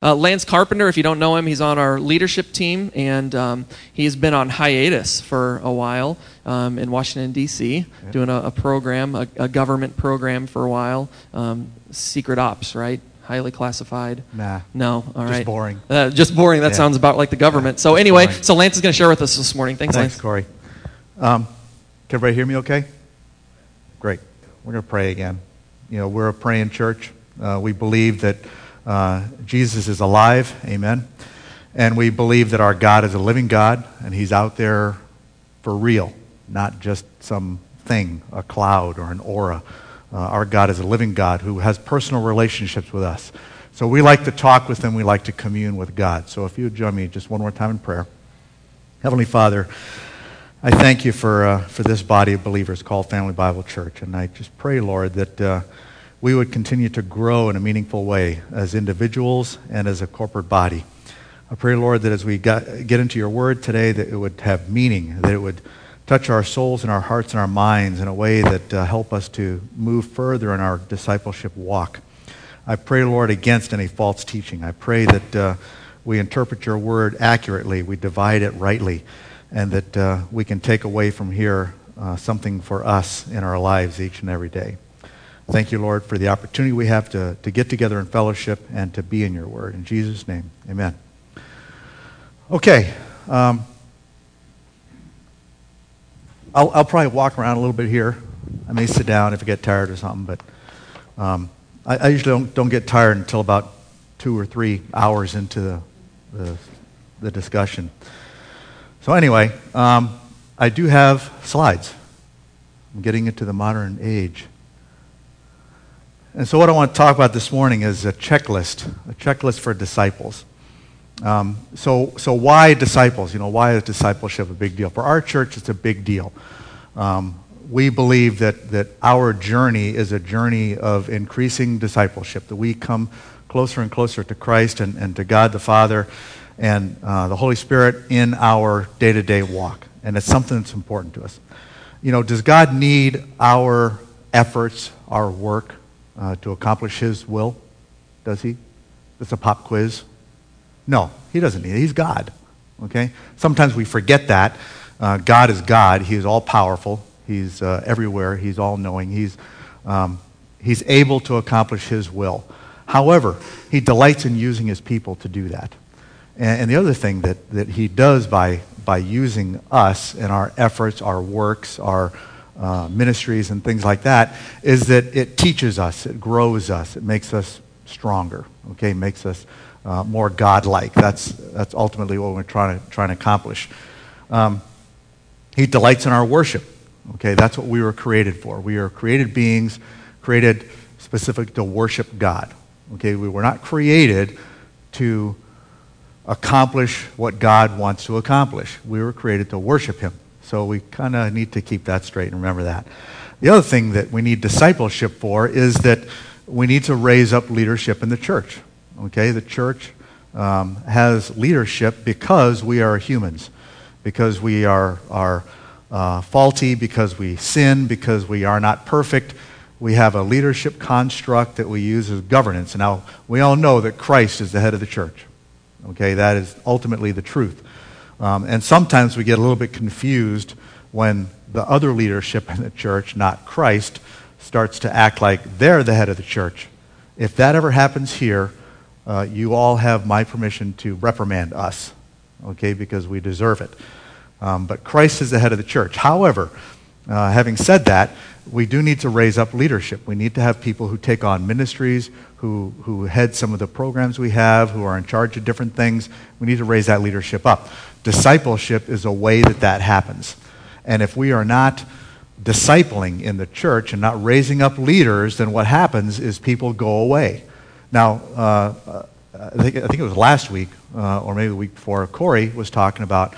Uh, Lance Carpenter, if you don't know him, he's on our leadership team, and um, he's been on hiatus for a while um, in Washington, D.C., yeah. doing a, a program, a, a, government program for a while. Um, secret ops, right? Highly classified. Nah. No, all right. Just boring. Uh, just boring. That yeah. sounds about like the government. Yeah, so, anyway, boring. so Lance is going to share with us this morning. Thanks, Thanks Lance. Corey. Um, can everybody hear me okay? Great. We're going to pray again. You know, we're a praying church. Uh, we believe that uh, Jesus is alive, amen. And we believe that our God is a living God, and He's out there for real, not just some thing, a cloud or an aura. Uh, our God is a living God who has personal relationships with us. So we like to talk with Him, we like to commune with God. So if you would join me just one more time in prayer. Heavenly Father, I thank you for, uh, for this body of believers called Family Bible Church. And I just pray, Lord, that uh, we would continue to grow in a meaningful way as individuals and as a corporate body. I pray, Lord, that as we got, get into your word today, that it would have meaning, that it would touch our souls and our hearts and our minds in a way that uh, help us to move further in our discipleship walk. I pray, Lord, against any false teaching. I pray that uh, we interpret your word accurately, we divide it rightly, and that uh, we can take away from here uh, something for us in our lives each and every day. Thank you, Lord, for the opportunity we have to, to get together in fellowship and to be in your word. In Jesus' name, amen. Okay. Um, I'll, I'll probably walk around a little bit here. I may sit down if I get tired or something, but um, I, I, usually don't, don't get tired until about two or three hours into the, the, the discussion. So, anyway, um, I do have slides. I'm getting into the modern age. And so, what I want to talk about this morning is a checklist, a checklist for disciples. Um, so, so, why disciples? You know, why is discipleship a big deal? For our church, it's a big deal. Um, we believe that, that our journey is a journey of increasing discipleship, that we come closer and closer to Christ and, and to God the Father and uh, the Holy Spirit in our day to day walk. And it's something that's important to us. You know, does God need our efforts, our work? Uh, to accomplish his will? Does he? It's a pop quiz. No, he doesn't need it. He's God. Okay? Sometimes we forget that. Uh, God is God. He is all powerful. He's uh, everywhere. He's all knowing. He's, um, he's able to accomplish his will. However, he delights in using his people to do that. And, and the other thing that, that he does by, by using us and our efforts, our works, our, uh, ministries and things like that is that it teaches us, it grows us, it makes us stronger, okay, makes us uh, more godlike. That's, that's ultimately what we're trying to, trying to accomplish. Um, he delights in our worship, okay, that's what we were created for. We are created beings, created specific to worship God, okay, we were not created to accomplish what God wants to accomplish. We were created to worship Him. So we kind of need to keep that straight and remember that. The other thing that we need discipleship for is that we need to raise up leadership in the church. Okay, the church um, has leadership because we are humans, because we are, are uh, faulty, because we sin, because we are not perfect. We have a leadership construct that we use as governance. Now, we all know that Christ is the head of the church. Okay, that is ultimately the truth. Um, and sometimes we get a little bit confused when the other leadership in the church, not Christ, starts to act like they're the head of the church. If that ever happens here, uh, you all have my permission to reprimand us, okay, because we deserve it. Um, but Christ is the head of the church. However, uh, having said that, we do need to raise up leadership. We need to have people who take on ministries, who, who head some of the programs we have, who are in charge of different things. We need to raise that leadership up. Discipleship is a way that that happens. And if we are not discipling in the church and not raising up leaders, then what happens is people go away. Now, uh, I, think, I, think, it was last week, uh, or maybe the week before, Corey was talking about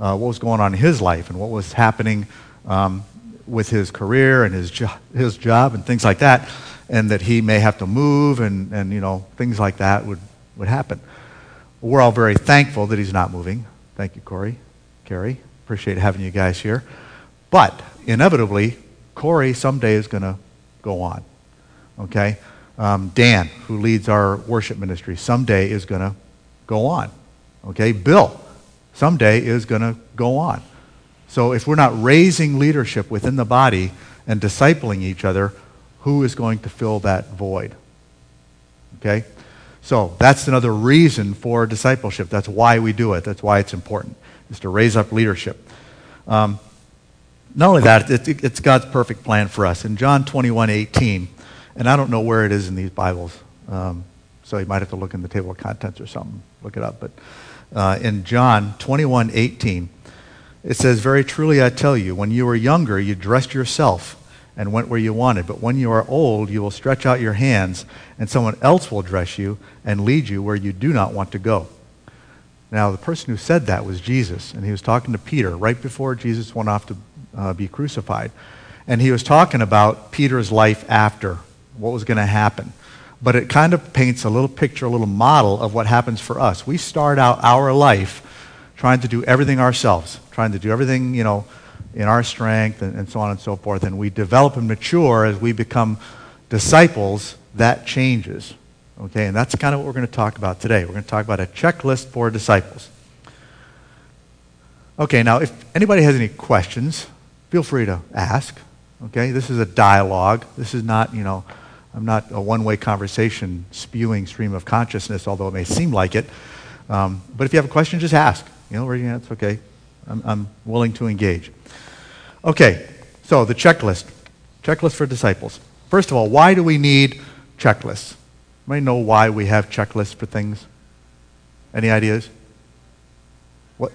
uh, what was going on in his life and what was happening um, with his career and his, jo- his job and things like that, and that he may have to move and, and you know, things like that would, would happen. We're all very thankful that he's not moving. Thank you, Corey, Carrie. Appreciate having you guys here. But inevitably, Corey someday is going to go on. Okay? Um, Dan, who leads our worship ministry, someday is going to go on. Okay? Bill, someday is going to go on. So if we're not raising leadership within the body and discipling each other, who is going to fill that void? Okay? So that's another reason for discipleship. That's why we do it. That's why it's important, is to raise up leadership. Um, not only that, it's God's perfect plan for us. In John 21, 18, and I don't know where it is in these Bibles, um, so you might have to look in the table of contents or something, look it up. But uh, in John 21, 18, it says, Very truly I tell you, when you were younger, you dressed yourself and went where you wanted. But when you are old, you will stretch out your hands, and someone else will dress you and lead you where you do not want to go. Now, the person who said that was Jesus, and he was talking to Peter right before Jesus went off to uh, be crucified. And he was talking about Peter's life after, what was going to happen. But it kind of paints a little picture, a little model of what happens for us. We start out our life trying to do everything ourselves, trying to do everything, you know, in our strength and, and so on and so forth. And we develop and mature as we become disciples, that changes. Okay, and that's kind of what we're going to talk about today. We're going to talk about a checklist for disciples. Okay, now if anybody has any questions, feel free to ask. Okay, this is a dialogue. This is not, you know, I'm not a one way conversation spewing stream of consciousness, although it may seem like it. Um, but if you have a question, just ask. You know, it's okay. I'm, I'm willing to engage. Okay, so the checklist. Checklist for disciples. First of all, why do we need checklists? Anybody know why we have checklists for things? Any ideas? What?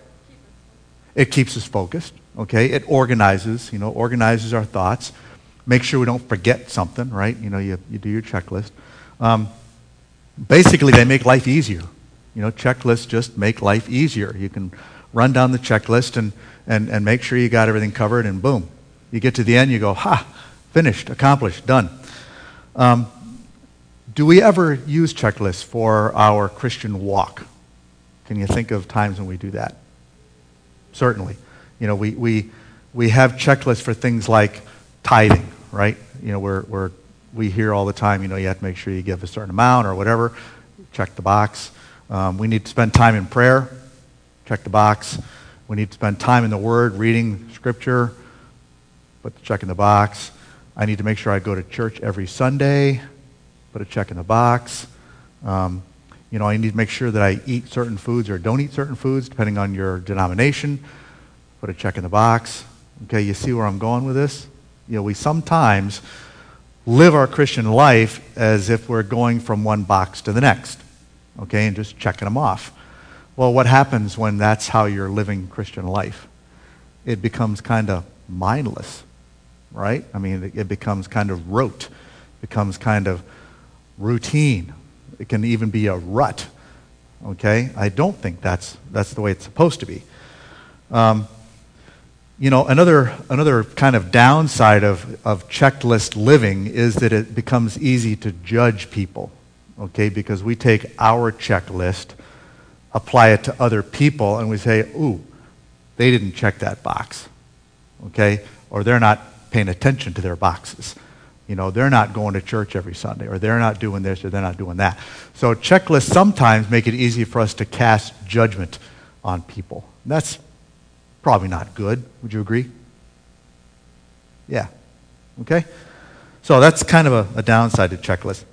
It keeps us focused. Okay, it organizes. You know, organizes our thoughts. Make sure we don't forget something. Right? You know, you, you do your checklist. Um, basically, they make life easier. You know, checklists just make life easier. You can run down the checklist and, and, and make sure you got everything covered, and boom. You get to the end, you go, ha, finished, accomplished, done. Um, do we ever use checklists for our Christian walk? Can you think of times when we do that? Certainly. You know, we, we, we have checklists for things like tithing, right? You know, we're, we're, we hear all the time, you know, you have to make sure you give a certain amount or whatever. Check the box. Um, we need to spend time in prayer. Check the box. We need to spend time in the Word, reading Scripture. Put the check in the box. I need to make sure I go to church every Sunday. Put a check in the box. Um, you know, I need to make sure that I eat certain foods or don't eat certain foods, depending on your denomination. Put a check in the box. Okay, you see where I'm going with this? You know, we sometimes live our Christian life as if we're going from one box to the next. Okay, and just checking them off. Well, what happens when that's how you're living Christian life? It becomes kind of mindless, right? I mean, it becomes kind of rote, becomes kind of routine. It can even be a rut. Okay? I don't think that's, that's the way it's supposed to be. Um, you know, another, another kind of downside of, of checklist living is that it becomes easy to judge people, okay? Because we take our checklist apply it to other people and we say, ooh, they didn't check that box. Okay? Or they're not paying attention to their boxes. You know, they're not going to church every Sunday, or they're not doing this, or they're not doing that. So checklists sometimes make it easy for us to cast judgment on people. And that's probably not good. Would you agree? Yeah. Okay? So that's kind of a, a downside to checklists.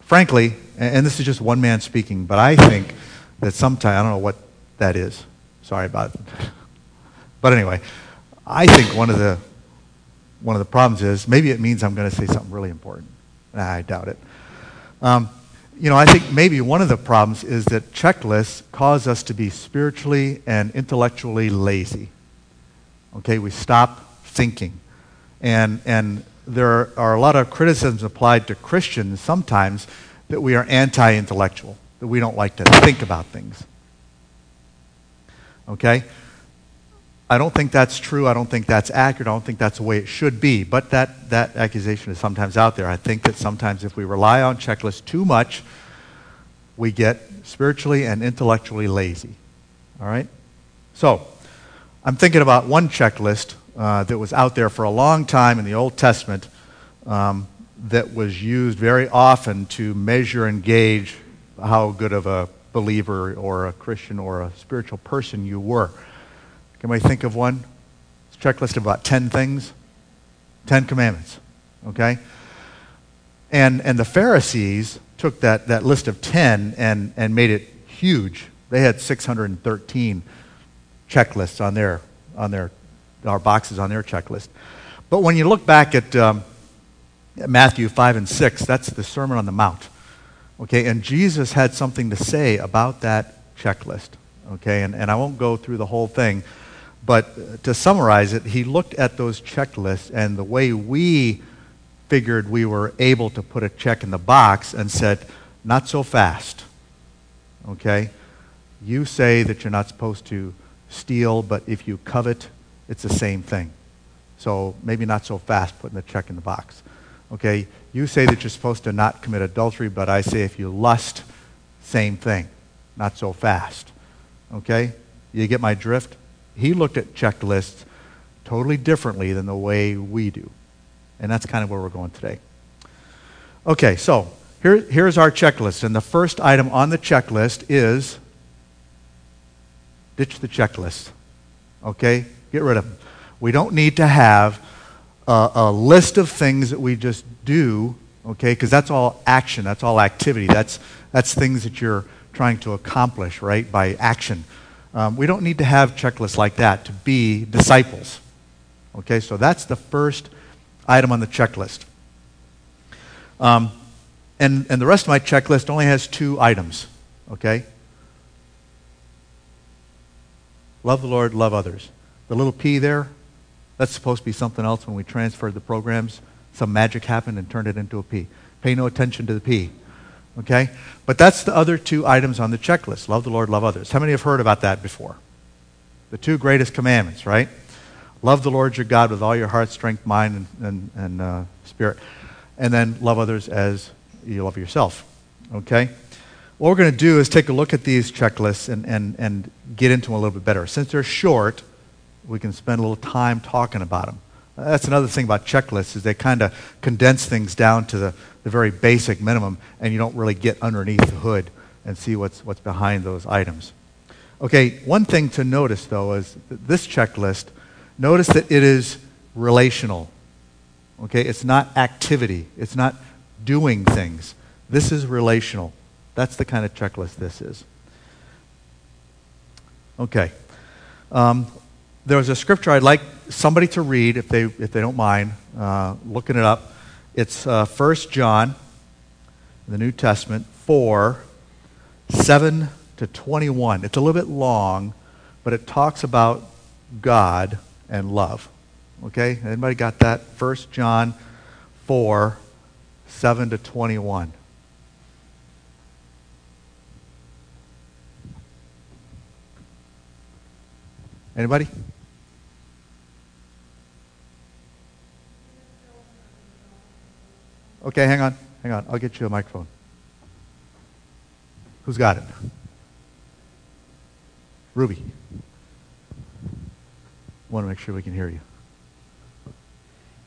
Frankly, and this is just one man speaking, but I think that sometimes, I don't know what that is. Sorry about it. But anyway, I think one of the, one of the problems is maybe it means I'm going to say something really important. I doubt it. Um, you know, I think maybe one of the problems is that checklists cause us to be spiritually and intellectually lazy. Okay, we stop thinking. And, and there are a lot of criticisms applied to Christians sometimes that we are anti intellectual that we don't like to think about things. Okay? I don't think that's true. I don't think that's accurate. I don't think that's the way it should be. But that, that accusation is sometimes out there. I think that sometimes if we rely on checklists too much, we get spiritually and intellectually lazy. All right? So, I'm thinking about one checklist uh, that was out there for a long time in the Old Testament. Um, that was used very often to measure and gauge how good of a believer or a Christian or a spiritual person you were. Can we think of one? It's a checklist of about 10 things. 10 commandments. Okay? And, and the Pharisees took that, that list of 10 and, and made it huge. They had 613 checklists on their, on their, our boxes on their checklist. But when you look back at um, Matthew 5 and 6, that's the Sermon on the Mount. Okay, and Jesus had something to say about that checklist. Okay, and, and I won't go through the whole thing, but to summarize it, he looked at those checklists and the way we figured we were able to put a check in the box and said, not so fast. Okay? You say that you're not supposed to steal, but if you covet, it's the same thing. So maybe not so fast putting the check in the box. Okay? You say that you're supposed to not commit adultery, but I say if you lust, same thing. Not so fast. Okay? You get my drift? He looked at checklists totally differently than the way we do. And that's kind of where we're going today. Okay, so here, here's our checklist. And the first item on the checklist is ditch the checklist. Okay? Get rid of them. We don't need to have a, list of things that we just do, okay? Because that's all action, that's all activity. That's, that's things that you're trying to accomplish, right, by action. Um, we don't need to have checklists like that to be disciples. Okay, so that's the first item on the checklist. Um, and, and the rest of my checklist only has two items. Okay? Love the Lord, love others. The little P there, that's supposed to be something else when we transferred the programs. Some magic happened and turned it into a P. Pay no attention to the P. Okay? But that's the other two items on the checklist love the Lord, love others. How many have heard about that before? The two greatest commandments, right? Love the Lord your God with all your heart, strength, mind, and, and, and uh, spirit. And then love others as you love yourself. Okay? What we're going to do is take a look at these checklists and, and, and get into them a little bit better. Since they're short, we can spend a little time talking about them. That's another thing about checklists is they kind of condense things down to the, the very basic minimum, and you don't really get underneath the hood and see what's, what's behind those items. Okay, one thing to notice, though, is this checklist, notice that it is relational. Okay, it's not activity. It's not doing things. This is relational. That's the kind of checklist this is. Okay. Um, there was a scripture I'd like somebody to read, if they, if they don't mind uh, looking it up. It's uh, 1 John, the New Testament, 4, 7 to 21. It's a little bit long, but it talks about God and love. Okay? Anybody got that? 1 John 4, 7 to 21. Anybody? Okay, hang on. Hang on. I'll get you a microphone. Who's got it? Ruby. Want to make sure we can hear you.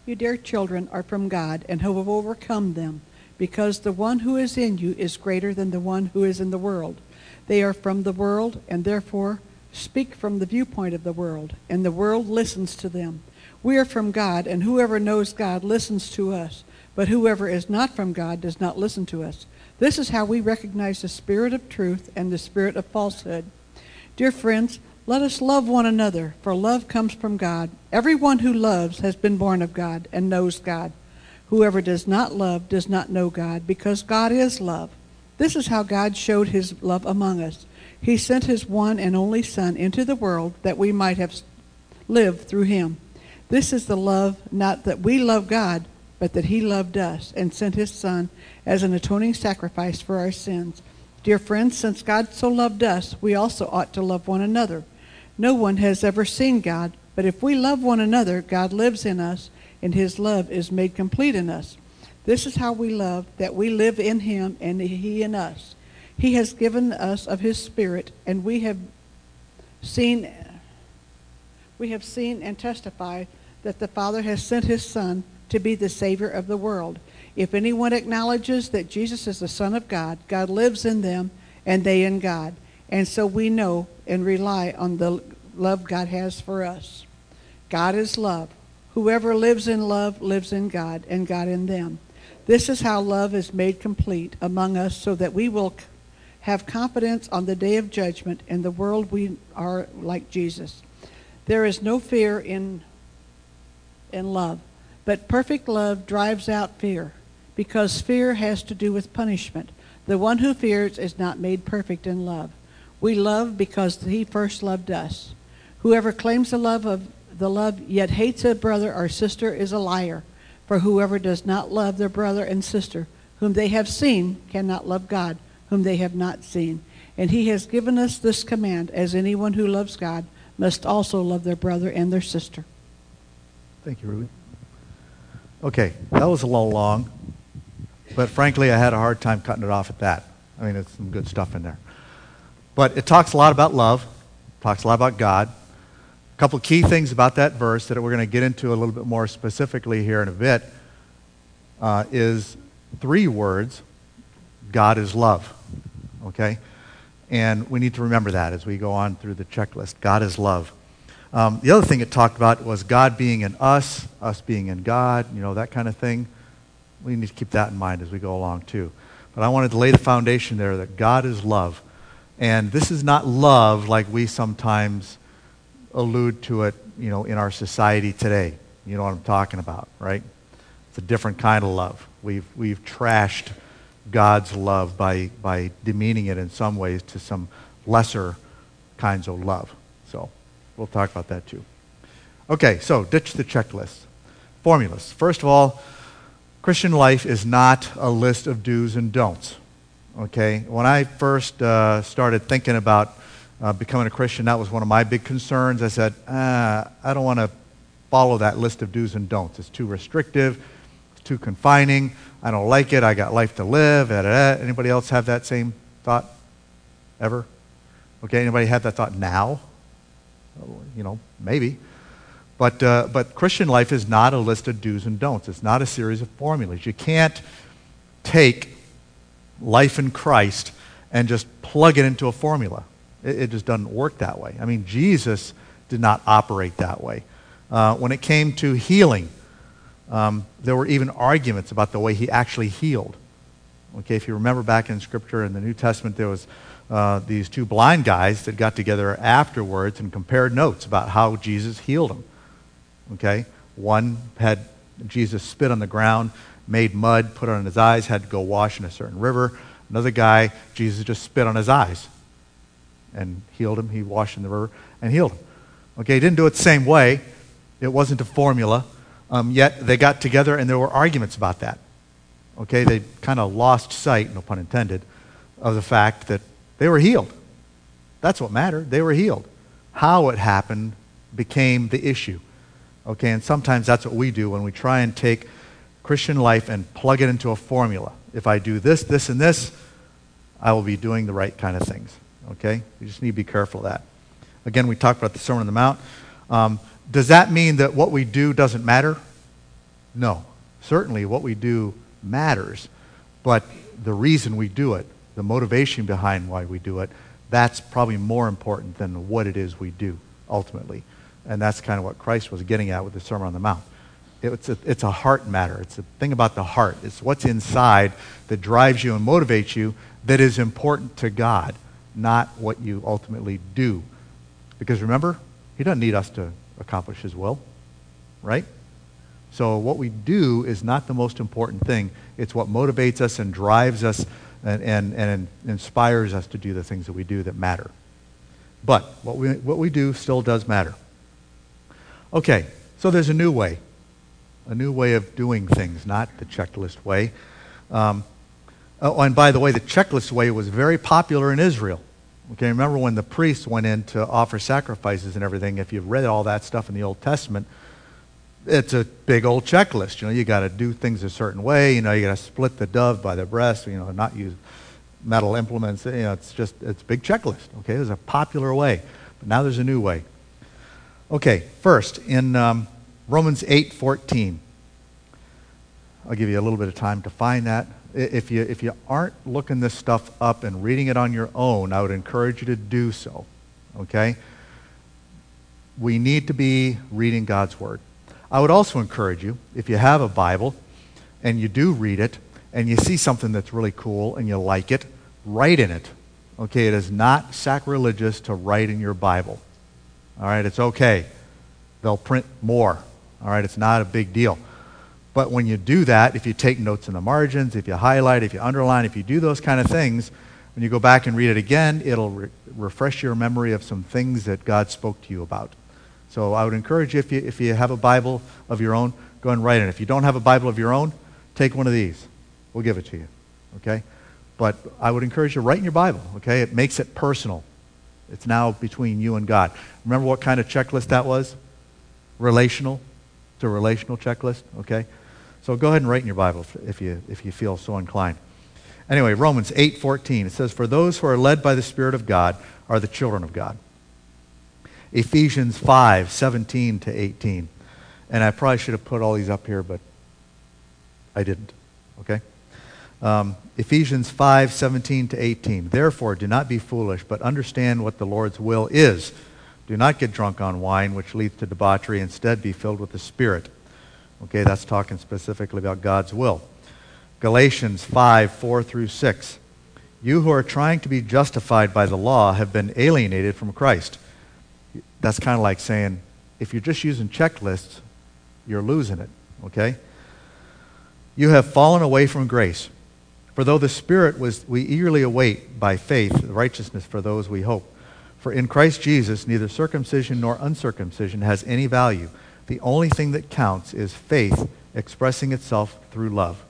You dear children are from God and have overcome them, because the one who is in you is greater than the one who is in the world. They are from the world and therefore speak from the viewpoint of the world, and the world listens to them. We are from God, and whoever knows God listens to us. But whoever is not from God does not listen to us. This is how we recognize the spirit of truth and the spirit of falsehood. Dear friends, let us love one another, for love comes from God. Everyone who loves has been born of God and knows God. Whoever does not love does not know God, because God is love. This is how God showed his love among us. He sent his one and only Son into the world that we might have lived through him. This is the love, not that we love God, but that he loved us and sent his Son as an atoning sacrifice for our sins. Dear friends, since God so loved us, we also ought to love one another. No one has ever seen God, but if we love one another, God lives in us, and his love is made complete in us. This is how we love, that we live in him and he in us. He has given us of his spirit, and we have seen we have seen and testified that the Father has sent his Son to be the Savior of the world. If anyone acknowledges that Jesus is the Son of God, God lives in them and they in God. And so we know and rely on the love God has for us. God is love. Whoever lives in love lives in God and God in them. This is how love is made complete among us so that we will have confidence on the day of judgment in the world we are like Jesus. There is no fear in in love, but perfect love drives out fear because fear has to do with punishment. The one who fears is not made perfect in love. We love because he first loved us. Whoever claims the love of the love yet hates a brother or sister is a liar. For whoever does not love their brother and sister, whom they have seen, cannot love God, whom they have not seen. And he has given us this command as anyone who loves God must also love their brother and their sister. Thank you, Ruby. Okay, that was a little long, but frankly, I had a hard time cutting it off at that. I mean, it's some good stuff in there. But it talks a lot about love, talks a lot about God, A couple key things about that verse that we're going to get into a little bit more specifically here in a bit uh, is three words God is love. Okay? And we need to remember that as we go on through the checklist. God is love. Um, the other thing it talked about was God being in us, us being in God, you know, that kind of thing. We need to keep that in mind as we go along, too. But I wanted to lay the foundation there that God is love. And this is not love like we sometimes allude to it, you know, in our society today. You know what I'm talking about, right? It's a different kind of love. We've, we've trashed God's love by, by demeaning it in some ways to some lesser kinds of love. So we'll talk about that too. Okay, so ditch the checklist. Formulas. First of all, Christian life is not a list of do's and don'ts. Okay, when I first uh, started thinking about uh, becoming a Christian, that was one of my big concerns. I said, ah, I don't want to follow that list of do's and don'ts. It's too restrictive, it's too confining. I don't like it. I got life to live. Da, da, da. Anybody else have that same thought ever? Okay, anybody have that thought now? You know, maybe. But, uh, but Christian life is not a list of do's and don'ts. It's not a series of formulas. You can't take life in Christ and just plug it into a formula. It, it just doesn't work that way. I mean, Jesus did not operate that way. Uh, when it came to healing, um, there were even arguments about the way he actually healed. Okay, if you remember back in Scripture in the New Testament, there was uh, these two blind guys that got together afterwards and compared notes about how Jesus healed them. Okay, one had Jesus spit on the ground, made mud, put it on his eyes, had to go wash in a certain river. Another guy, Jesus just spit on his eyes and healed him. He washed in the river and healed him. Okay, he didn't do it the same way. It wasn't a formula. Um, yet they got together and there were arguments about that. Okay, they kind of lost sight, no pun intended, of the fact that they were healed. That's what mattered. They were healed. How it happened became the issue. Okay, and sometimes that's what we do when we try and take Christian life and plug it into a formula. If I do this, this, and this, I will be doing the right kind of things. Okay? We just need to be careful of that. Again, we talked about the Sermon on the Mount. Um, does that mean that what we do doesn't matter? No. Certainly, what we do matters. But the reason we do it, the motivation behind why we do it, that's probably more important than what it is we do ultimately. And that's kind of what Christ was getting at with the Sermon on the Mount. It's a, it's a heart matter. It's a thing about the heart. It's what's inside that drives you and motivates you that is important to God not what you ultimately do. Because remember, He doesn't need us to accomplish His will, right? So what we do is not the most important thing. It's what motivates us and drives us and, and, and inspires us to do the things that we do that matter. But what we, what we do still does matter. Okay, so there's a new way, a new way of doing things, not the checklist way. Um, oh, and by the way, the checklist way was very popular in Israel. Okay, remember when the priests went in to offer sacrifices and everything, if you've read all that stuff in the Old Testament, it's a big old checklist. You know, you got to do things a certain way. You know, you got to split the dove by the breast. You know, not use metal implements. You know, it's just it's a big checklist. Okay, there's a popular way, but now there's a new way. Okay, first in um, Romans eight fourteen. I'll give you a little bit of time to find that. If you, if you aren't looking this stuff up and reading it on your own, I would encourage you to do so. Okay? We need to be reading God's Word. I would also encourage you, if you have a Bible and you do read it and you see something that's really cool and you like it, write in it. Okay, it is not sacrilegious to write in your Bible. All right, it's okay. They'll print more. All right, it's not a big deal. But when you do that, if you take notes in the margins, if you highlight, if you underline, if you do those kind of things, when you go back and read it again, it'll re- refresh your memory of some things that God spoke to you about. So I would encourage you if, you, if you have a Bible of your own, go and write it. If you don't have a Bible of your own, take one of these. We'll give it to you. Okay? But I would encourage you to write in your Bible. Okay? It makes it personal. It's now between you and God. Remember what kind of checklist that was? Relational. It's a relational checklist. Okay? So go ahead and write in your Bible if you, if you feel so inclined. Anyway, Romans 8:14 it says for those who are led by the spirit of God are the children of God. Ephesians 5:17 to 18. And I probably should have put all these up here but I didn't. Okay? Um, Ephesians 5:17 to 18. Therefore do not be foolish but understand what the Lord's will is. Do not get drunk on wine which leads to debauchery instead be filled with the spirit. Okay, that's talking specifically about God's will. Galatians 5 4 through 6. You who are trying to be justified by the law have been alienated from Christ. That's kind of like saying, if you're just using checklists, you're losing it. Okay? You have fallen away from grace. For though the Spirit was, we eagerly await by faith righteousness for those we hope. For in Christ Jesus, neither circumcision nor uncircumcision has any value the only thing that counts is faith expressing itself through love.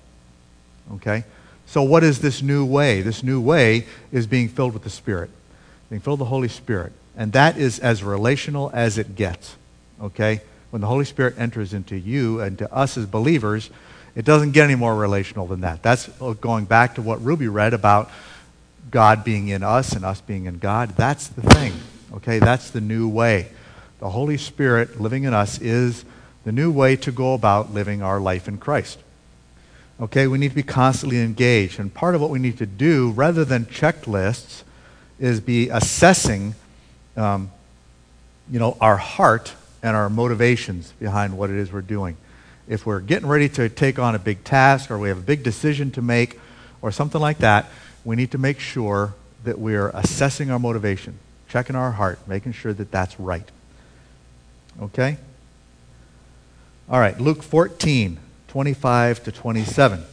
Okay? So, what is this new way? This new way is being filled with the Spirit, being filled with the Holy Spirit. And that is as relational as it gets. Okay? When the Holy Spirit enters into you and to us as believers, it doesn't get any more relational than that. That's going back to what Ruby read about God being in us and us being in God. That's the thing. Okay? That's the new way the Holy Spirit living in us is the new way to go about living our life in Christ. Okay, we need to be constantly engaged. And part of what we need to do, rather than checklists, is be assessing, um, you know, our heart and our motivations behind what it is we're doing. If we're getting ready to take on a big task or we have a big decision to make or something like that, we need to make sure that we're assessing our motivation, checking our heart, making sure that that's right. Okay? All right, Luke 14, 25 to 27.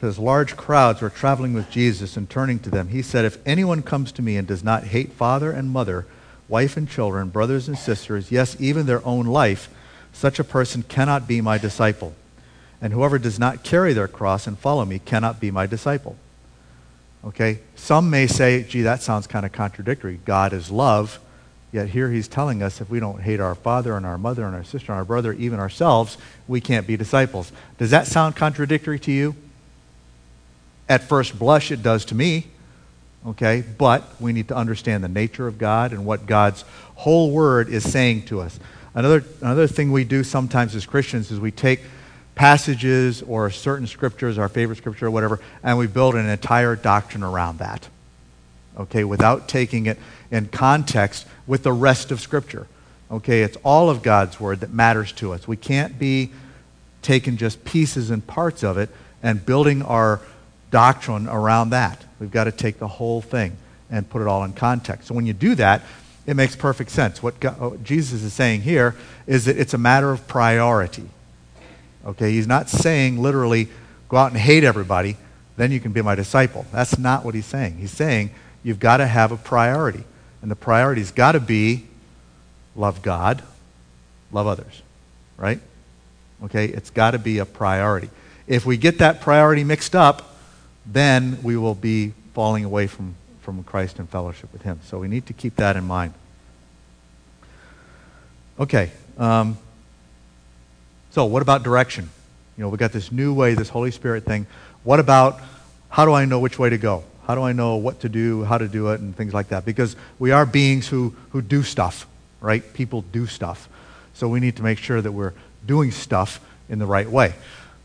Says, Large crowds were traveling with Jesus, and turning to them, he said, If anyone comes to me and does not hate father and mother, wife and children, brothers and sisters, yes, even their own life, such a person cannot be my disciple. And whoever does not carry their cross and follow me cannot be my disciple. Okay? Some may say, gee, that sounds kind of contradictory. God is love Yet here he's telling us if we don't hate our father and our mother and our sister and our brother, even ourselves, we can't be disciples. Does that sound contradictory to you? At first blush, it does to me. Okay? But we need to understand the nature of God and what God's whole word is saying to us. Another, another thing we do sometimes as Christians is we take passages or certain scriptures, our favorite scripture or whatever, and we build an entire doctrine around that. Okay? Without taking it in context with the rest of Scripture. Okay, it's all of God's Word that matters to us. We can't be taking just pieces and parts of it and building our doctrine around that. We've got to take the whole thing and put it all in context. So when you do that, it makes perfect sense. What, God, what Jesus is saying here is that it's a matter of priority. Okay, he's not saying literally, go out and hate everybody, then you can be my disciple. That's not what he's saying. He's saying you've got to have a priority. And the priority's got to be love God, love others, right? Okay, it's got to be a priority. If we get that priority mixed up, then we will be falling away from, from Christ and fellowship with Him. So we need to keep that in mind. Okay, um, so what about direction? You know, we got this new way, this Holy Spirit thing. What about how do I know which way to go? How do I know what to do, how to do it, and things like that? Because we are beings who, who do stuff, right? People do stuff. So we need to make sure that we're doing stuff in the right way.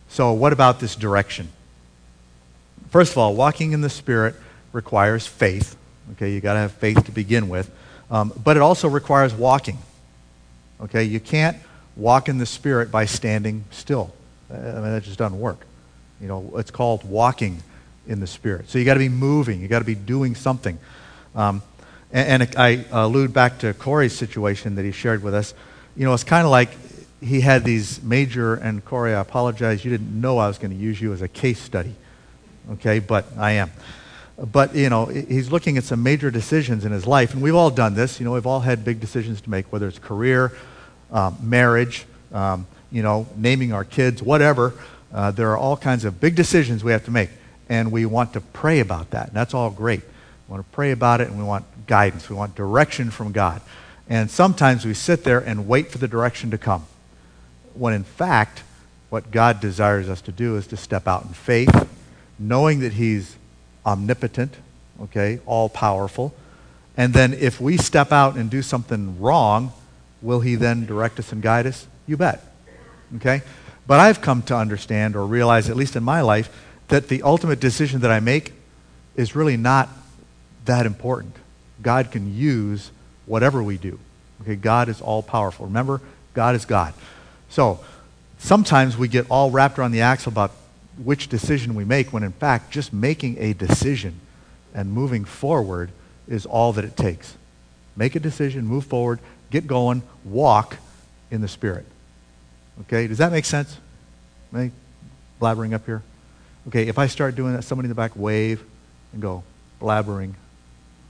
So, what about this direction? First of all, walking in the Spirit requires faith. Okay, you got to have faith to begin with. Um, but it also requires walking. Okay, you can't walk in the Spirit by standing still. I mean, that just doesn't work. You know, it's called walking in the Spirit. So you got to be moving. You got to be doing something. Um, and, and, I allude back to Corey's situation that he shared with us. You know, it's kind of like he had these major, and Corey, I apologize, you didn't know I was going to use you as a case study. Okay, but I am. But, you know, he's looking at some major decisions in his life, and we've all done this. You know, we've all had big decisions to make, whether it's career, um, marriage, um, you know, naming our kids, whatever. Uh, there are all kinds of big decisions we have to make, and we want to pray about that. And that's all great. We want to pray about it, and we want guidance. We want direction from God. And sometimes we sit there and wait for the direction to come, when in fact, what God desires us to do is to step out in faith, knowing that He's omnipotent, okay, all powerful. And then if we step out and do something wrong, will he then direct us and guide us? You bet. Okay? But I've come to understand or realize, at least in my life, that the ultimate decision that I make is really not that important. God can use whatever we do. Okay, God is all powerful. Remember, God is God. So sometimes we get all wrapped around the axle about which decision we make when in fact just making a decision and moving forward is all that it takes. Make a decision, move forward, get going, walk in the Spirit. Okay, does that make sense? Am I blabbering up here? Okay, if I start doing that, somebody in the back wave and go blabbering.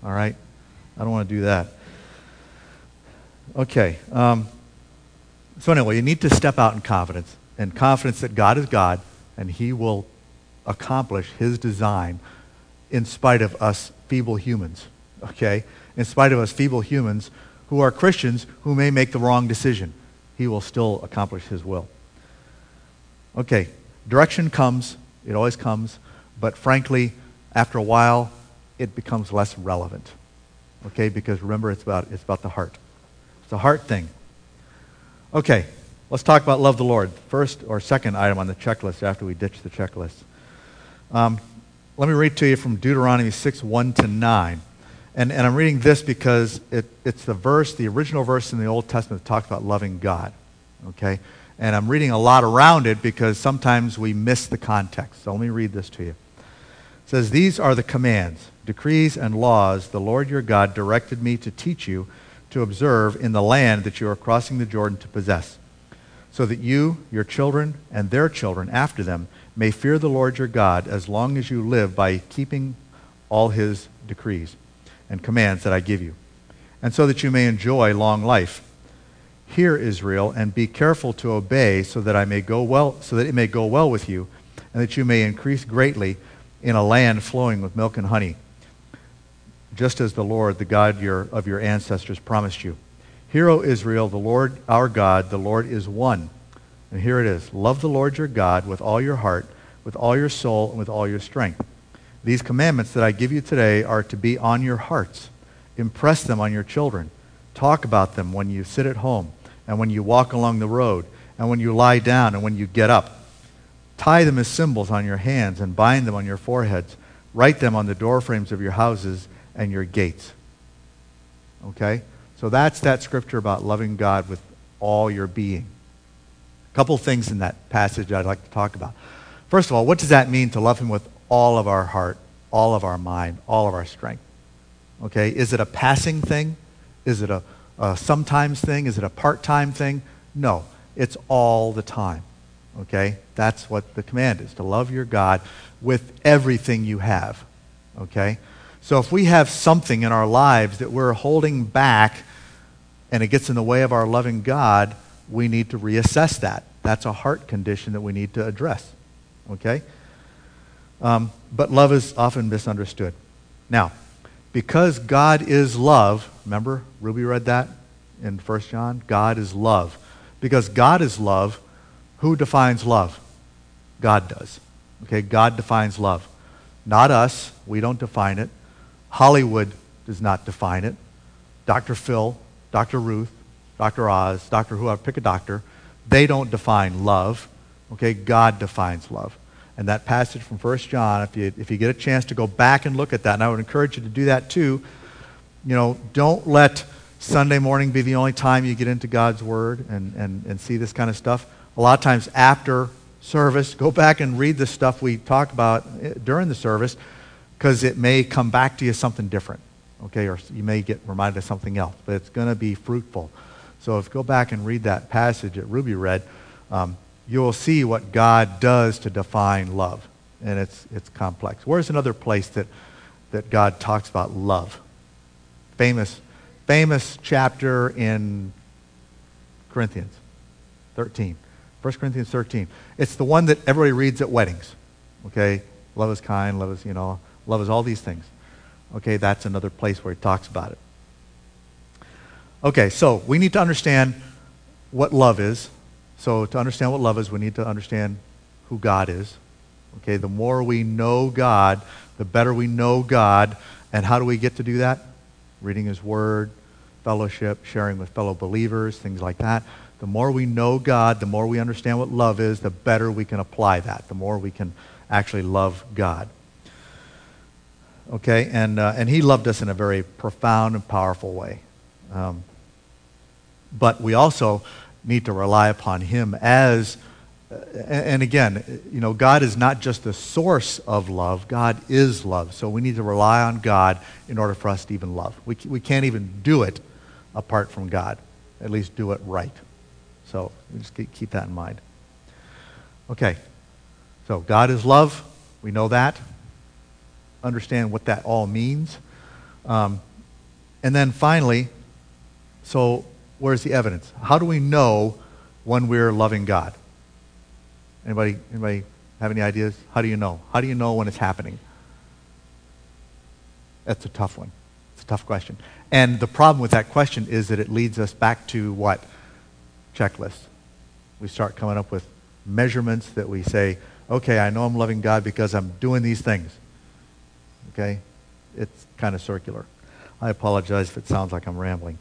All right? I don't want to do that. Okay. Um, so, anyway, you need to step out in confidence and confidence that God is God and he will accomplish his design in spite of us feeble humans. Okay? In spite of us feeble humans who are Christians who may make the wrong decision, he will still accomplish his will. Okay, direction comes, it always comes, but frankly, after a while, it becomes less relevant. Okay, because remember, it's about, it's about the heart. It's a heart thing. Okay, Let's talk about love the Lord. First or second item on the checklist after we ditch the checklist. Um, let me read to you from Deuteronomy 6 1 to 9. And, and I'm reading this because it, it's the verse, the original verse in the Old Testament that talks about loving God. Okay? And I'm reading a lot around it because sometimes we miss the context. So let me read this to you. It says, These are the commands, decrees, and laws the Lord your God directed me to teach you to observe in the land that you are crossing the Jordan to possess so that you, your children, and their children after them may fear the Lord your God as long as you live by keeping all his decrees and commands that I give you, and so that you may enjoy long life. Hear, Israel, and be careful to obey, so that I may go well, so that it may go well with you, and that you may increase greatly in a land flowing with milk and honey, just as the Lord, the God your, of your ancestors, promised you. Hear, O Israel, the Lord our God, the Lord is one. And here it is Love the Lord your God with all your heart, with all your soul, and with all your strength. These commandments that I give you today are to be on your hearts. Impress them on your children. Talk about them when you sit at home, and when you walk along the road, and when you lie down, and when you get up. Tie them as symbols on your hands, and bind them on your foreheads. Write them on the doorframes of your houses and your gates. Okay? So that's that scripture about loving God with all your being. A couple things in that passage I'd like to talk about. First of all, what does that mean to love Him with all of our heart, all of our mind, all of our strength? Okay, is it a passing thing? Is it a, a sometimes thing? Is it a part time thing? No, it's all the time. Okay, that's what the command is to love your God with everything you have. Okay, so if we have something in our lives that we're holding back and it gets in the way of our loving God, we need to reassess that. That's a heart condition that we need to address. Okay? Um, but love is often misunderstood. Now, because God is love, remember, Ruby read that in 1 John? God is love. Because God is love, who defines love? God does. Okay, God defines love. Not us. We don't define it. Hollywood does not define it. Dr. Phil, Dr. Ruth, Dr. Oz, Dr. Whoever, pick a doctor. They don't define love. Okay, God defines love. And that passage from 1 John, if you, if you get a chance to go back and look at that, and I would encourage you to do that too, you know, don't let Sunday morning be the only time you get into God's Word and, and, and see this kind of stuff. A lot of times after service, go back and read the stuff we talk about eh, during the service because it may come back to you something different, okay? Or you may get reminded of something else, but it's going to be fruitful. So if you go back and read that passage that Ruby read, um, you will see what God does to define love. And it's, it's complex. Where's another place that, that God talks about love? Famous, famous chapter in Corinthians 13. 1 Corinthians 13. It's the one that everybody reads at weddings. Okay? Love is kind, love is, you know, love is all these things. Okay, that's another place where he talks about it. Okay, so we need to understand what love is. So to understand what love is, we need to understand who God is. Okay, the more we know God, the better we know God. And how do we get to do that? Reading His Word, fellowship, sharing with fellow believers, things like that. The more we know God, the more we understand what love is, the better we can apply that, the more we can actually love God. Okay, and, uh, and He loved us in a very profound and powerful way. Um, but we also need to rely upon Him as, and again, you know, God is not just the source of love, God is love. So we need to rely on God in order for us to even love. We, we can't even do it apart from God, at least do it right. So just keep that in mind. Okay, so God is love. We know that. Understand what that all means. Um, and then finally, so where's the evidence? How do we know when we're loving God? Anybody, anybody have any ideas? How do you know? How do you know when it's happening? That's a tough one. It's a tough question. And the problem with that question is that it leads us back to what? Checklist. We start coming up with measurements that we say, okay, I know I'm loving God because I'm doing these things. Okay? It's kind of circular. I apologize if it sounds like I'm rambling.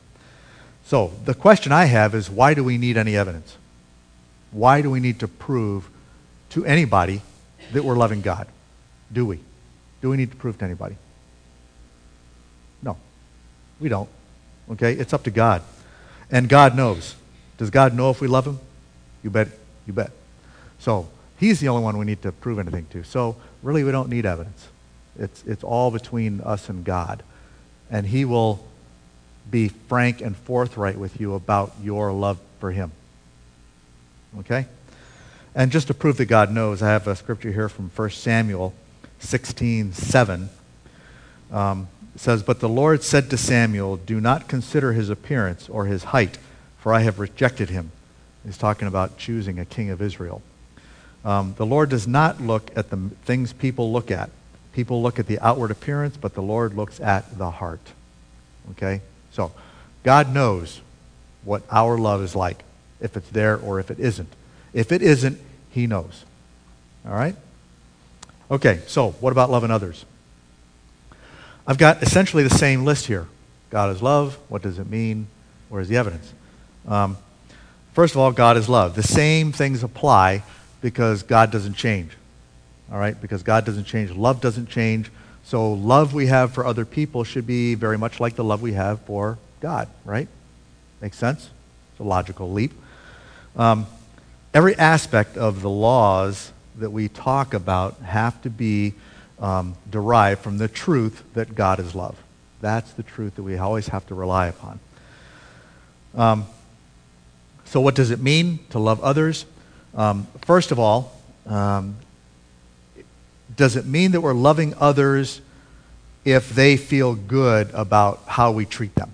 So, the question I have is why do we need any evidence? Why do we need to prove to anybody that we're loving God? Do we? Do we need to prove to anybody? No. We don't. Okay? It's up to God. And God knows. Does God know if we love him? You bet. You bet. So, he's the only one we need to prove anything to. So, really we don't need evidence. It's it's all between us and God. And he will be frank and forthright with you about your love for him. Okay? And just to prove that God knows, I have a scripture here from 1 Samuel 16 7. Um, says, But the Lord said to Samuel, Do not consider his appearance or his height, for I have rejected him. He's talking about choosing a king of Israel. Um, the Lord does not look at the things people look at. People look at the outward appearance, but the Lord looks at the heart. Okay? So, God knows what our love is like, if it's there or if it isn't. If it isn't, He knows. All right? Okay, so what about loving others? I've got essentially the same list here. God is love. What does it mean? Where's the evidence? Um, first of all, God is love. The same things apply because God doesn't change. All right? Because God doesn't change. Love doesn't change. So, love we have for other people should be very much like the love we have for God, right? Makes sense? It's a logical leap. Um, every aspect of the laws that we talk about have to be um, derived from the truth that God is love. That's the truth that we always have to rely upon. Um, so, what does it mean to love others? Um, first of all, um, does it mean that we're loving others if they feel good about how we treat them?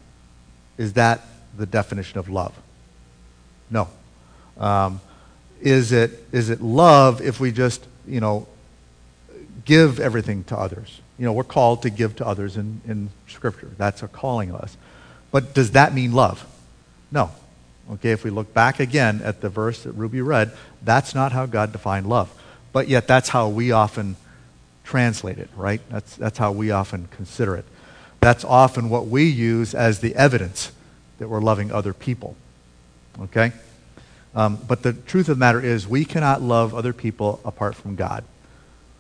Is that the definition of love? No. Um, is it is it love if we just you know give everything to others? You know, we're called to give to others in, in Scripture. That's a calling of us. But does that mean love? No. Okay, if we look back again at the verse that Ruby read, that's not how God defined love. But yet that's how we often translate it, right? That's, that's how we often consider it. That's often what we use as the evidence that we're loving other people. Okay? Um, but the truth of the matter is, we cannot love other people apart from God.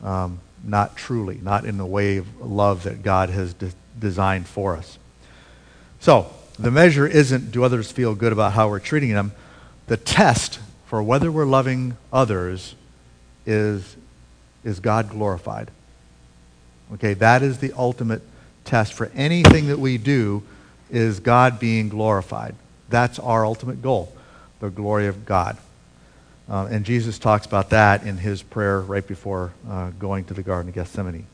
Um, not truly, not in the way of love that God has de- designed for us. So, the measure isn't do others feel good about how we're treating them. The test for whether we're loving others is is God glorified? Okay, that is the ultimate test for anything that we do is God being glorified. That's our ultimate goal, the glory of God. Uh, and Jesus talks about that in his prayer right before uh, going to the Garden of Gethsemane.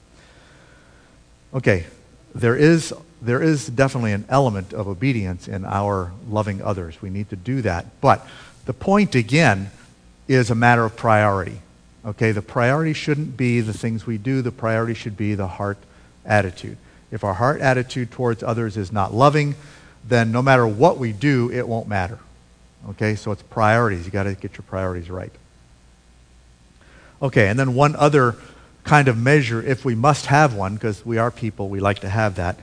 Okay, there is, there is definitely an element of obedience in our loving others. We need to do that. But the point, again, is a matter of priority. Okay, the priority shouldn't be the things we do, the priority should be the heart attitude. If our heart attitude towards others is not loving, then no matter what we do, it won't matter. Okay, so it's priorities. You've got to get your priorities right. Okay, and then one other kind of measure, if we must have one, because we are people, we like to have that,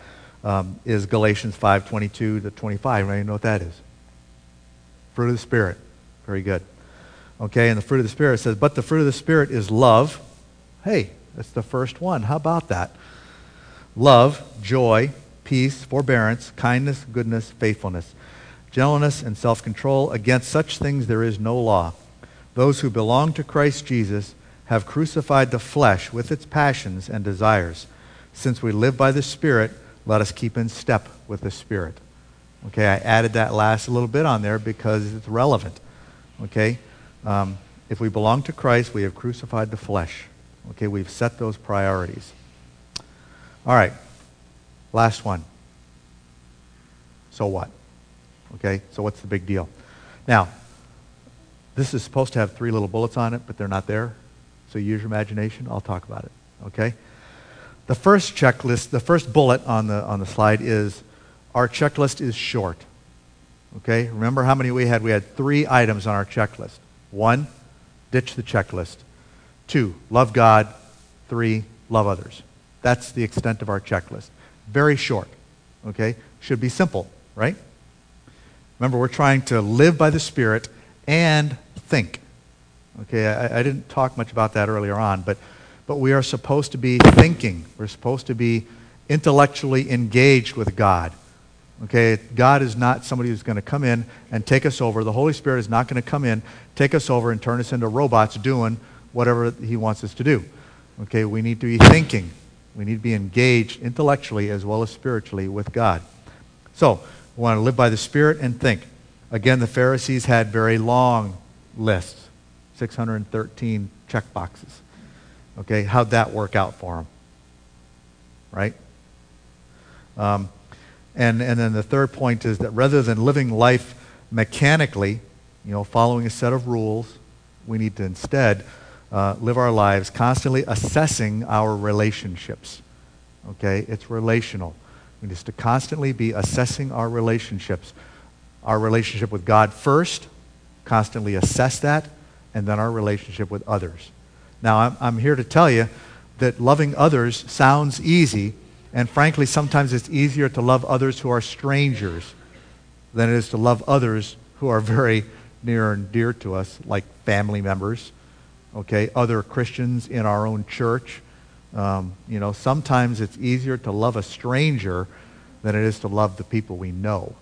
um, is Galatians 5 22 to 25. Anybody know what that is? Fruit of the Spirit. Very good. Okay, and the fruit of the Spirit says, but the fruit of the Spirit is love. Hey, that's the first one. How about that? Love, joy, peace, forbearance, kindness, goodness, faithfulness, gentleness, and self control. Against such things there is no law. Those who belong to Christ Jesus have crucified the flesh with its passions and desires. Since we live by the Spirit, let us keep in step with the Spirit. Okay, I added that last little bit on there because it's relevant. Okay? Um, if we belong to Christ, we have crucified the flesh. Okay, we've set those priorities. All right, last one. So what? Okay, so what's the big deal? Now, this is supposed to have three little bullets on it, but they're not there. So use your imagination. I'll talk about it. Okay? The first checklist, the first bullet on the, on the slide is our checklist is short. Okay? Remember how many we had? We had three items on our checklist. One, ditch the checklist. Two, love God. Three, love others. That's the extent of our checklist. Very short. Okay? Should be simple, right? Remember, we're trying to live by the Spirit and think. Okay, I, I, didn't talk much about that earlier on, but, but we are supposed to be thinking. We're supposed to be intellectually engaged with God. Okay, God is not somebody who's going to come in and take us over. The Holy Spirit is not going to come in, take us over, and turn us into robots doing whatever He wants us to do. Okay, we need to be thinking. We need to be engaged intellectually as well as spiritually with God. So, we want to live by the Spirit and think. Again, the Pharisees had very long lists 613 check boxes. Okay, how'd that work out for them? Right? Um, and, and then the third point is that rather than living life mechanically, you know, following a set of rules, we need to instead uh, live our lives constantly assessing our relationships. Okay? It's relational. We need to constantly be assessing our relationships. Our relationship with God first, constantly assess that, and then our relationship with others. Now, I'm, I'm here to tell you that loving others sounds easy, and frankly, sometimes it's easier to love others who are strangers than it is to love others who are very near and dear to us, like family members, okay, other Christians in our own church. Um, you know, sometimes it's easier to love a stranger than it is to love the people we know.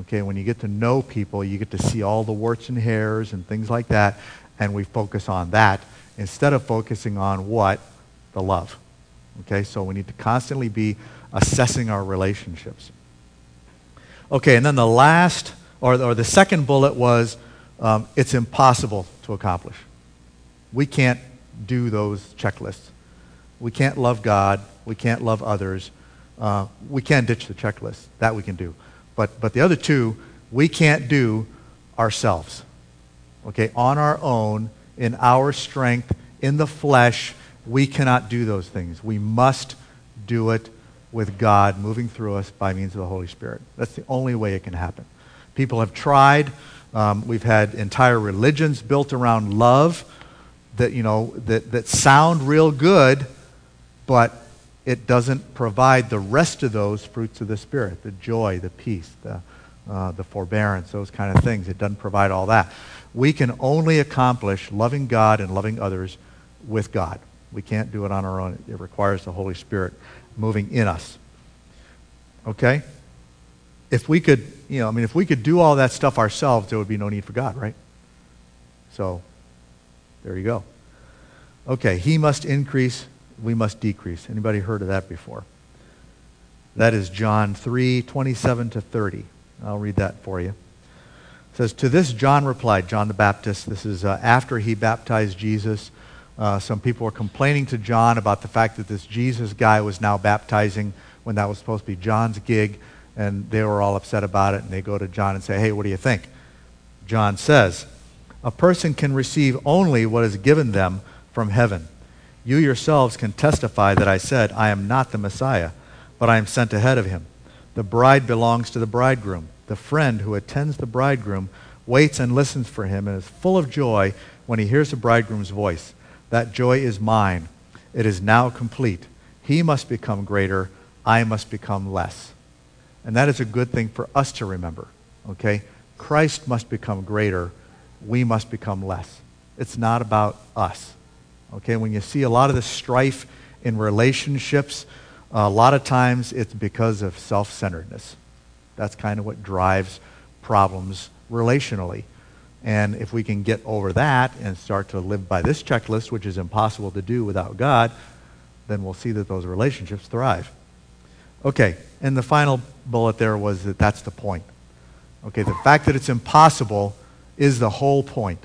Okay, when you get to know people, you get to see all the warts and hairs and things like that, and we focus on that instead of focusing on what? The love. Okay, so we need to constantly be assessing our relationships. Okay, and then the last, or, or the second bullet was um, it's impossible to accomplish. We can't do those checklists. We can't love God. We can't love others. Uh, we can ditch the checklist. That we can do. But, but the other two, we can't do ourselves. Okay, on our own, in our strength, in the flesh, we cannot do those things. We must do it with God moving through us by means of the Holy Spirit. That's the only way it can happen. People have tried. Um, we've had entire religions built around love that, you know, that, that sound real good, but it doesn't provide the rest of those fruits of the Spirit the joy, the peace, the uh, the forbearance, those kind of things. It doesn't provide all that. We can only accomplish loving God and loving others with God. We can't do it on our own. It requires the Holy Spirit moving in us. Okay? If we could, you know, I mean, if we could do all that stuff ourselves, there would be no need for God, right? So, there you go. Okay, he must increase, we must decrease. Anybody heard of that before? That is John 3, 27 to 30. I'll read that for you. It says, To this John replied, John the Baptist. This is uh, after he baptized Jesus. Uh, some people were complaining to John about the fact that this Jesus guy was now baptizing when that was supposed to be John's gig, and they were all upset about it, and they go to John and say, Hey, what do you think? John says, A person can receive only what is given them from heaven. You yourselves can testify that I said, I am not the Messiah, but I am sent ahead of him. The bride belongs to the bridegroom. The friend who attends the bridegroom waits and listens for him and is full of joy when he hears the bridegroom's voice. That joy is mine. It is now complete. He must become greater. I must become less. And that is a good thing for us to remember. Okay? Christ must become greater. We must become less. It's not about us. Okay? When you see a lot of the strife in relationships, a lot of times it's because of self centeredness. That's kind of what drives problems relationally. And if we can get over that and start to live by this checklist, which is impossible to do without God, then we'll see that those relationships thrive. Okay, and the final bullet there was that that's the point. Okay, the fact that it's impossible is the whole point.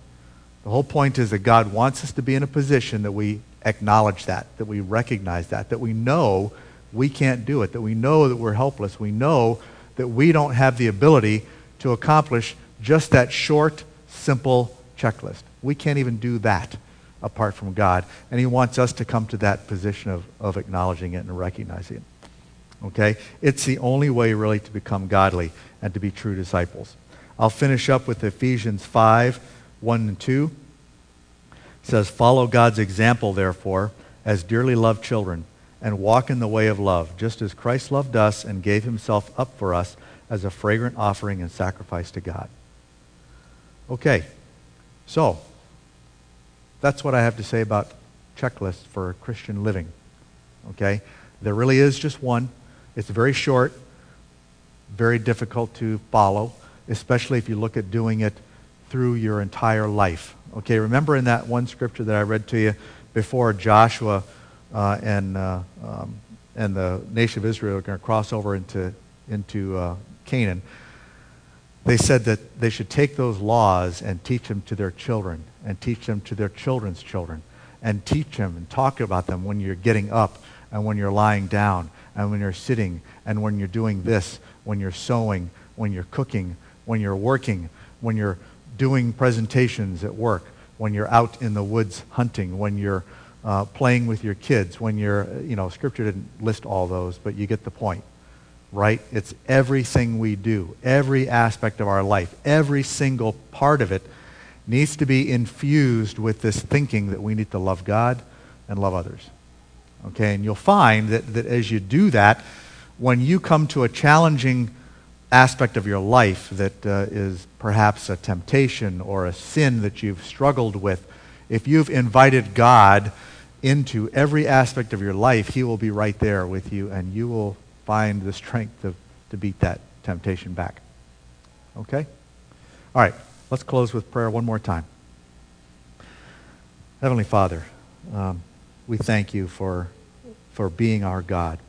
The whole point is that God wants us to be in a position that we acknowledge that, that we recognize that, that we know we can't do it, that we know that we're helpless, we know that we don't have the ability to accomplish just that short, simple checklist. We can't even do that apart from God. And He wants us to come to that position of, of acknowledging it and recognizing it. Okay? It's the only way, really, to become godly and to be true disciples. I'll finish up with Ephesians 5 1 and 2. It says, Follow God's example, therefore, as dearly loved children and walk in the way of love, just as Christ loved us and gave himself up for us as a fragrant offering and sacrifice to God. Okay, so that's what I have to say about checklists for Christian living. Okay, there really is just one. It's very short, very difficult to follow, especially if you look at doing it through your entire life. Okay, remember in that one scripture that I read to you before, Joshua uh, and, uh, um, and the nation of Israel are going to cross over into, into uh, Canaan, they said that they should take those laws and teach them to their children and teach them to their children's children and teach them and talk about them when you're getting up and when you're lying down and when you're sitting and when you're doing this, when you're sewing, when you're cooking, when you're working, when you're doing presentations at work, when you're out in the woods hunting, when you're uh, playing with your kids, when you're, you know, Scripture didn't list all those, but you get the point, right? It's everything we do, every aspect of our life, every single part of it needs to be infused with this thinking that we need to love God and love others. Okay, and you'll find that, that as you do that, when you come to a challenging aspect of your life that uh, is perhaps a temptation or a sin that you've struggled with, if you've invited God into every aspect of your life, He will be right there with you, and you will find the strength to, to beat that temptation back. Okay? All right, let's close with prayer one more time. Heavenly Father, um, we thank you for, for being our God.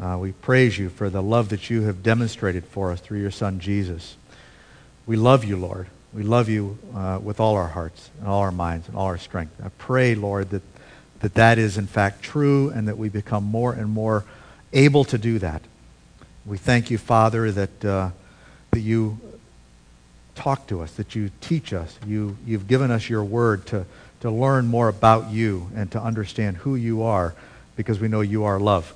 Uh, we praise you for the love that you have demonstrated for us through your Son, Jesus. We love you, Lord. We love you uh, with all our hearts and all our minds and all our strength. I pray, Lord, that that that is in fact true and that we become more and more able to do that. We thank you, Father, that, uh, that you talk to us, that you teach us. You, you've given us your word to, to learn more about you and to understand who you are because we know you are love.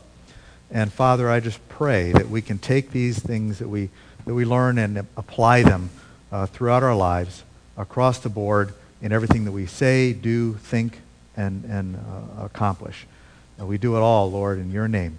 And Father, I just pray that we can take these things that we, that we learn and apply them uh, throughout our lives, across the board, in everything that we say, do, think, and, and uh, accomplish. And we do it all, Lord, in your name.